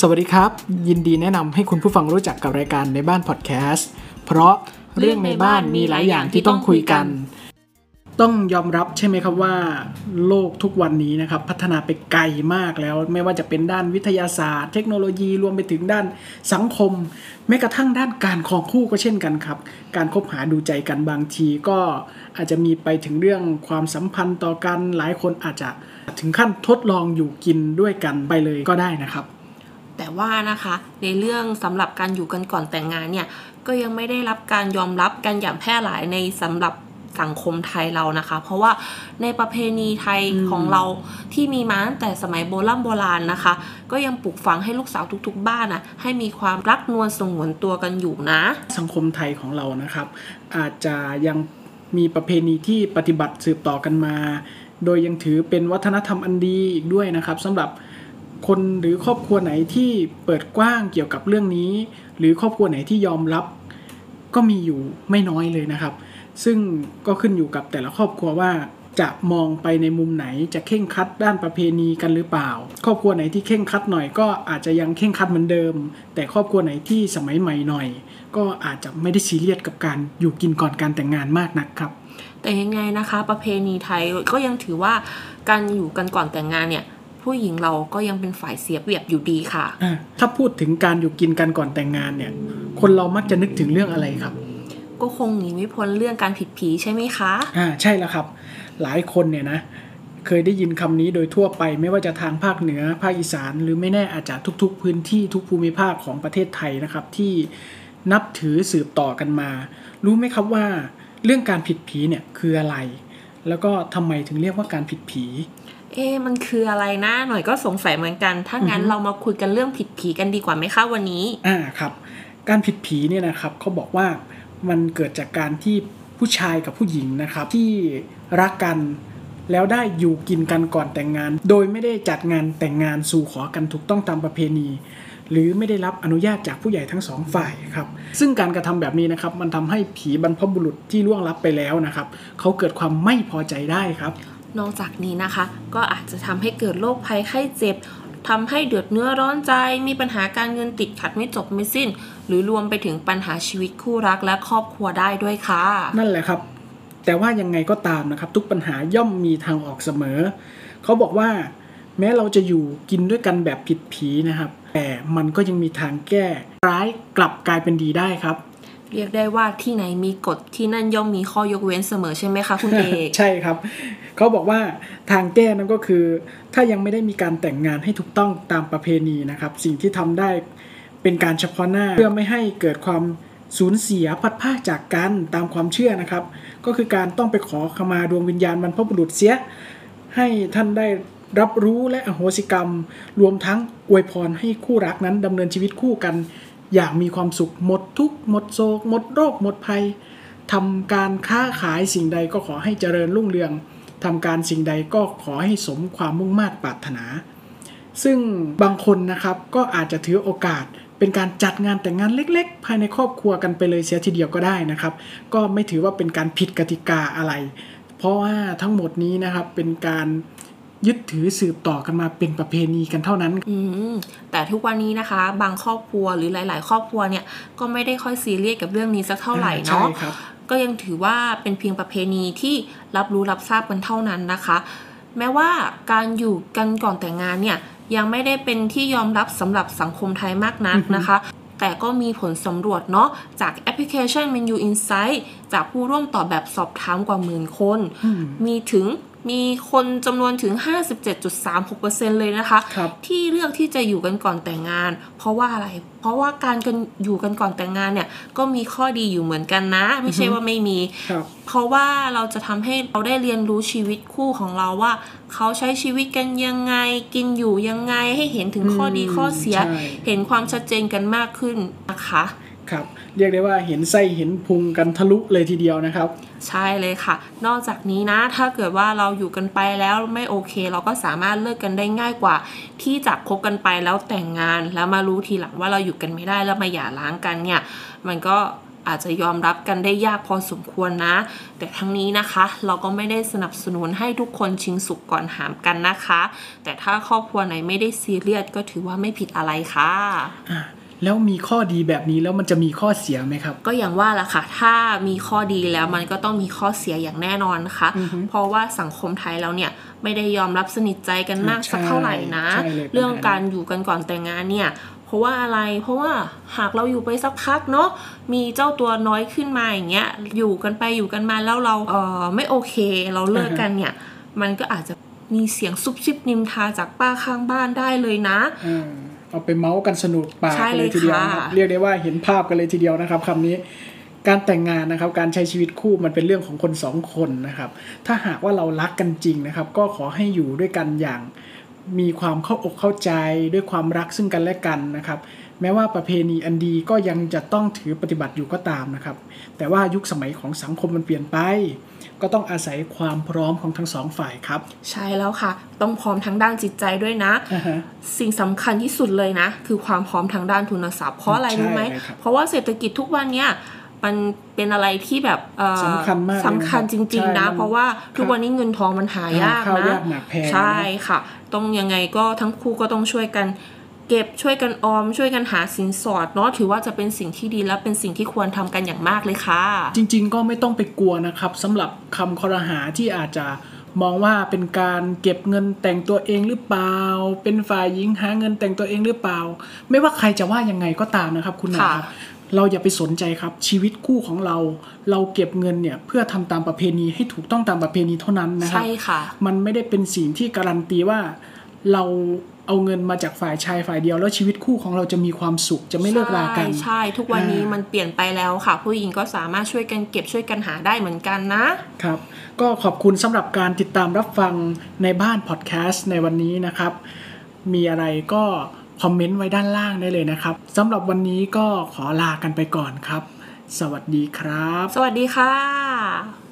สวัสดีครับ ยินดีแนะนำให้คุณผู้ฟังรู้จักกับรายการในบ้านพอดแคสต์เพราะเรื่องในบ้านมีหลายอย่างที่ต้องคุยกัน ต้องยอมรับใช่ไหมครับว่า โลกทุกวันนี้นะครับ พัฒนาไปไกลมากแล้ว ไม่ว่าจะเป็นด้านวิทยาศาสตร์ เทคโนโลยีรวมไปถึงด้านสังคม แม้กระทั่งด้านการครองคู่ก็เช่นกันครับ การคบหาดูใจกันบางทีก็อาจจะมีไปถึงเรื่องความสัมพันธ์ต่อกันหลายคนอาจจะถึงขั้นทดลองอยู่กินด้วยกันไปเลยก็ได้นะครับ แต่ว่านะคะในเรื่องสำหรับการอยู่กันก่อนแต่งงานเนี่ยก็ยังไม่ได้รับการยอมรับกันอย่างแพร่หลายในสำหรับสังคมไทยเรานะคะ เพราะว่าในประเพณีไทยของเราที่มีมาตั้งแต่สมัยโบราณโบราณนะคะ ก็ยังปลูกฝังให้ลูกสาวทุก ๆ บ้านนะให้มีความรักนวลสงวนตัวกันอยู่นะ สังคมไทยของเรานะครับ อาจจะยังมีประเพณีที่ปฏิบัติสืบต่อกันมา โดยยังถือเป็นวัฒนธรรมอันดีอีกด้วยนะครับสำหรับ คนหรือครอบครัวไหนที่เปิดกว้างเกี่ยวกับเรื่องนี้ หรือครอบครัวไหนที่ยอมรับ ก็มีอยู่ไม่น้อยเลยนะครับ ซึ่งก็ขึ้นอยู่กับแต่ละครอบครัวว่าจะมองไปในมุมไหนจะเข่งคัดด้านประเพณีกันหรือเปล่า ครอบครัวไหนที่เข่งคัดหน่อยก็อาจจะยังเข่งคัดเหมือนเดิม แต่ครอบครัวไหนที่สมัยใหม่หน่อย ก็อาจจะไม่ได้ซีเรียสกับการอยู่กินก่อนการแต่งงานมากนักครับ แต่ยังไงนะคะ ประเพณีไทยก็ยังถือว่าการอยู่กันก่อนแต่งงานเนี่ย ผู้หญิงเราก็ยังเป็นฝ่ายเสียเปรียบอยู่ดีค่ะอะถ้าพูดถึงการอยู่กินกันก่อนแต่งงานเนี่ย คนเรามักจะนึกถึงเรื่องอะไรครับ ก็คงหนีไม่พ้นเรื่องการผิดผีใช่ไหมคะ อ่าใช่แล้วครับ หลายคนเนี่ยนะ เคยได้ยินคำนี้โดยทั่วไปไม่ว่าจะทางภาคเหนือภาคอีสาน หรือไม่แน่อาจจะทุก ๆ พื้นที่ทุกภูมิภาคของประเทศไทยนะครับ ที่นับถือสืบต่อกันมา รู้ไหมครับว่าเรื่องการผิดผีเนี่ยคืออะไร แล้วก็ทำไมถึงเรียกว่าการผิดผี เอ๊ะมันคืออะไรนะ หน่อยก็สงสัยเหมือนกัน ถ้างั้นอือฮึเรามาคุยกันเรื่องผิดผีกันดีกว่าไหมคะวันนี้ อ่าครับ การผิดผีเนี่ยนะครับเขาบอกว่ามันเกิดจากการที่ผู้ชายกับผู้หญิงนะครับที่รักกันแล้วได้อยู่กินกันก่อนแต่งงาน โดยไม่ได้จัดงานแต่งงานสู่ขอกันถูกต้องตามประเพณี หรือไม่ได้รับอนุญาตจากผู้ใหญ่ทั้งสองฝ่ายครับซึ่งการกระทำแบบนี้นะครับมันทำให้ผีบรรพบุรุษที่ล่วงลับไปแล้วนะครับเขาเกิดความไม่พอใจได้ครับ นอกจากนี้นะคะ ก็อาจจะทำให้เกิดโรคภัยไข้เจ็บทำให้เดือดเนื้อร้อนใจ มีปัญหาการเงินติดขัดไม่จบไม่สิ้น หรือรวมไปถึงปัญหาชีวิตคู่รักและครอบครัวได้ด้วยค่ะ นั่นแหละครับ แต่ว่ายังไงก็ตามนะครับ ทุกปัญหาย่อมมีทางออกเสมอ เขาบอกว่า แม้เราจะอยู่กินด้วยกันแบบผิดผีนะครับ แต่มันก็ยังมีทางแก้ ร้ายกลับกลายเป็นดีได้ครับ เรียกได้ว่าที่ไหนมีกฎที่นั่นย่อมมีข้อยกเว้นเสมอใช่ไหมคะคุณเอกใช่ครับ เขาบอกว่าทางแก้นั่นก็คือ ถ้ายังไม่ได้มีการแต่งงานให้ถูกต้องตามประเพณีนะครับ สิ่งที่ทำได้เป็นการเฉพาะหน้าเพื่อไม่ให้เกิดความสูญเสียพัดพราจากกันตามความเชื่อนะครับ ก็คือการต้องไปขอขมาดวงวิญญาณบรรพบุรุษเสีย ให้ท่านได้รับรู้และอโหสิกรรม รวมทั้งอวยพรให้คู่รักนั้นดำเนินชีวิตคู่กัน อยางมีความสุขหมดทุกข์หมดโศกหมดโรคหมดภัยทำการค้าขายสิ่งใดก็ขอให้เจริญรุ่งเรืองทำการสิ่งใดก็ขอให้สมความมุ่งมา่ปรารถนา ซึ่งบางคนนะครับก็อาจจะถือโอกาสเป็นการจัดงานแต่งงานเล็ก ๆ ภายในครอบครัวกันไปเลยเสียทีเดียวก็ได้นะครับ ก็ไม่ถือว่าเป็นการผิดกติกาอะไร เพราะว่าทั้งหมดนี้นะครับเป็นการ ยึดถือสืบต่อกันมาเป็นประเพณีกันเท่านั้นอืมแต่ทุกวันนี้นะคะ บางครอบครัวหรือหลาย ๆ ครอบครัวเนี่ยก็ไม่ได้ค่อยซีเรียสกับเรื่องนี้สักเท่าไหร่ใช่เนาะครับก็ยังถือว่าเป็นเพียงประเพณีที่รับรู้รับทราบกันเท่านั้นนะคะ แม้ว่าการอยู่กันก่อนแต่งงานเนี่ยยังไม่ได้เป็นที่ยอมรับสำหรับสังคมไทยมากนักนะคะ แต่ก็มีผลสำรวจเนาะจากแอปพลิเคชัน Menu Insight จากผู้ร่วมตอบแบบสอบถามกว่าหมื่นคนอืมมีถึง มีคนจำนวนถึง 57.36%เลยนะคะครับที่เลือกที่จะอยู่กันก่อนแต่งงาน เพราะว่าอะไร เพราะว่าการกันอยู่กันก่อนแต่งงานเนี่ย ก็มีข้อดีอยู่เหมือนกันนะ ไม่ใช่ว่าไม่มีครับเพราะว่าเราจะทำให้เราได้เรียนรู้ชีวิตคู่ของเราว่า เขาใช้ชีวิตกันยังไง กินอยู่ยังไงให้เห็นถึงข้อดีอืมข้อเสียใช่เห็นความชัดเจนกันมากขึ้นนะคะ ครับ เรียกได้ว่าเห็นไส้เห็นพุงกันทะลุเลยทีเดียวนะครับ ใช่เลยค่ะ นอกจากนี้นะ ถ้าเกิดว่าเราอยู่กันไปแล้วไม่โอเค เราก็สามารถเลิกกันได้ง่ายกว่า ที่จะคบกันไปแล้วแต่งงาน แล้วมารู้ทีหลังว่าเราอยู่กันไม่ได้แล้วมาหย่าร้างกันเนี่ย มันก็อาจจะยอมรับกันได้ยากพอสมควรนะ แต่ทั้งนี้นะคะ เราก็ไม่ได้สนับสนุนให้ทุกคนชิงสุกก่อนหามกันนะคะ แต่ถ้าครอบครัวไหนไม่ได้ซีเรียสก็ถือว่าไม่ผิดอะไรคะ่ะ แล้วมีข้อดีแบบนี้แล้วมันจะมีข้อเสียไหมครับ ก็อย่างว่าละค่ะ ถ้ามีข้อดีแล้วมันก็ต้องมีข้อเสียอย่างแน่นอนนะคะอือฮึเพราะว่าสังคมไทยเราเนี่ยไม่ได้ยอมรับสนิทใจกันมากใช่สักเท่าไหร่นะใช่เลยเรื่องปัญหาการอยู่กันก่อนแต่งงานเนี่ยเพราะว่าอะไร เพราะว่าหากเราอยู่ไปสักพักเนาะ มีเจ้าตัวน้อยขึ้นมาอย่างเงี้ย อยู่กันไปอยู่กันมาแล้วเราเออไม่โอเค เราเลิกกันเนี่ย มันก็อาจจะมีเสียงซุบซิบนิมทาจากป้าข้างบ้านได้เลยนะอ่า เอาไปเมาส์กันสนุกปากใช่กันเลเลยยทีเดียวนะครับค่ะเรียกได้ว่าเห็นภาพกันเลยทีเดียวนะครับคำนี้การแต่งงานนะครับ การใช้ชีวิตคู่มันเป็นเรื่องของคนสองคนนะครับ ถ้าหากว่าเรารักกันจริงนะครับ ก็ขอให้อยู่ด้วยกันอย่างมีความเข้าอกเข้าใจด้วยความรักซึ่งกันและกันนะครับ แม้ว่าประเพณีอันดีก็ยังจะต้องถือปฏิบัติอยู่ก็ตามนะครับ แต่ว่ายุคสมัยของสังคมมันเปลี่ยนไป ก็ต้องอาศัยความพร้อมของทั้งสองฝ่ายครับ ใช่แล้วค่ะ ต้องพร้อมทั้งด้านจิตใจด้วยนะอ่าฮะสิ่งสำคัญที่สุดเลยนะ คือความพร้อมทางด้านทุนทรัพย์เพราะอะไรใช่รู้ไหมเลยครับเพราะว่าเศรษฐกิจทุกวันเนี้ยมันเป็นอะไรที่แบบเอ่อสำคัญมากเลยนะครับสำคัญจริง ๆ นะใช่มันเพราะว่าทุกวันนี้เงินทองมันหายากข้าวนะยากหมากแพงนะใช่ค่ะ ต้องยังไงก็ทั้งคู่ก็ต้องช่วยกัน เก็บช่วยกันออม ช่วยกันหาสินสอดเนาะถือว่าจะเป็นสิ่งที่ดีและเป็นสิ่งที่ควรทำกันอย่างมากเลยค่ะ จริง ๆ ก็ไม่ต้องไปกลัวนะครับสำหรับคำคอรหาที่อาจจะมองว่าเป็นการเก็บเงินแต่งตัวเองหรือเปล่า เป็นฝ่ายหญิงหาเงินแต่งตัวเองหรือเปล่า ไม่ว่าใครจะว่ายังไงก็ตามนะครับ คุณนาค่ะครับเราอย่าไปสนใจครับ ชีวิตคู่ของเรา เราเก็บเงินเนี่ยเพื่อทำตามประเพณีให้ถูกต้องตามประเพณีเท่านั้นนะครับใช่ค่ะ มันไม่ได้เป็นสิ่งที่การันตีว่า เราเอาเงินมาจากฝ่ายชายฝ่ายเดียว แล้วชีวิตคู่ของเราจะมีความสุขจะไม่เลิกรากัน ใช่ใช่ทุกวันนี้อ่ามัมันเปลี่ยนไปแล้วค่ะ ผู้หญิงก็สามารถช่วยกันเก็บช่วยกันหาได้เหมือนกันนะครับ ก็ขอบคุณสำหรับการติดตามรับฟังในบ้านพอดแคสต์ในวันนี้นะครับ มีอะไรก็คอมเมนต์ไว้ด้านล่างได้เลยนะครับสำหรับวันนี้ก็ขอลากันไปก่อนครับ สวัสดีครับ สวัสดีค่ะ